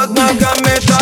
Под ногами танцпол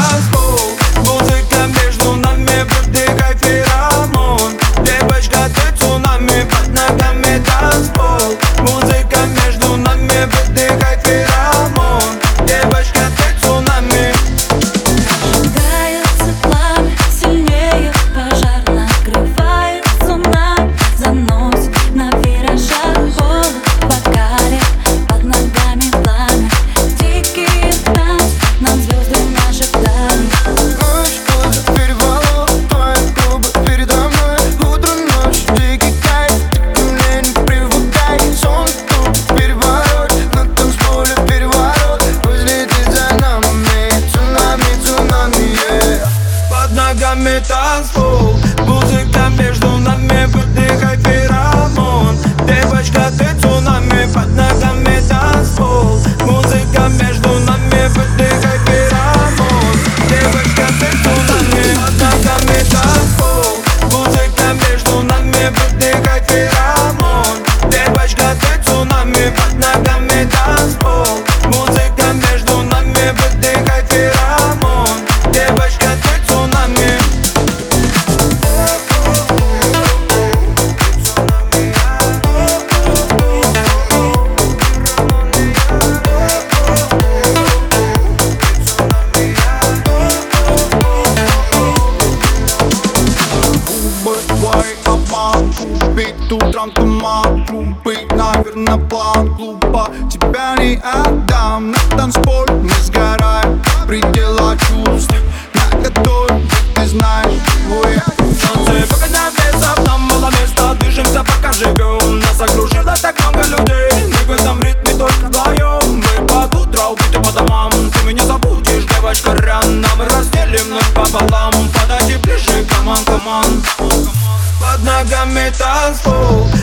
ногами танцпол Купить утром туман Купить, наверное, план Глупо. Тебя не отдам На танцполе мы сгораем Предела чувств На готове, ты знаешь, ой, Солнце выгодно весов, нам мало места Движемся, пока живем Нас окружило так много людей Мы в этом ритме только вдвоем Мы под утро убиты по домам Ты меня забудешь, девочка, рано. Мы разделим ночь пополам my dance floor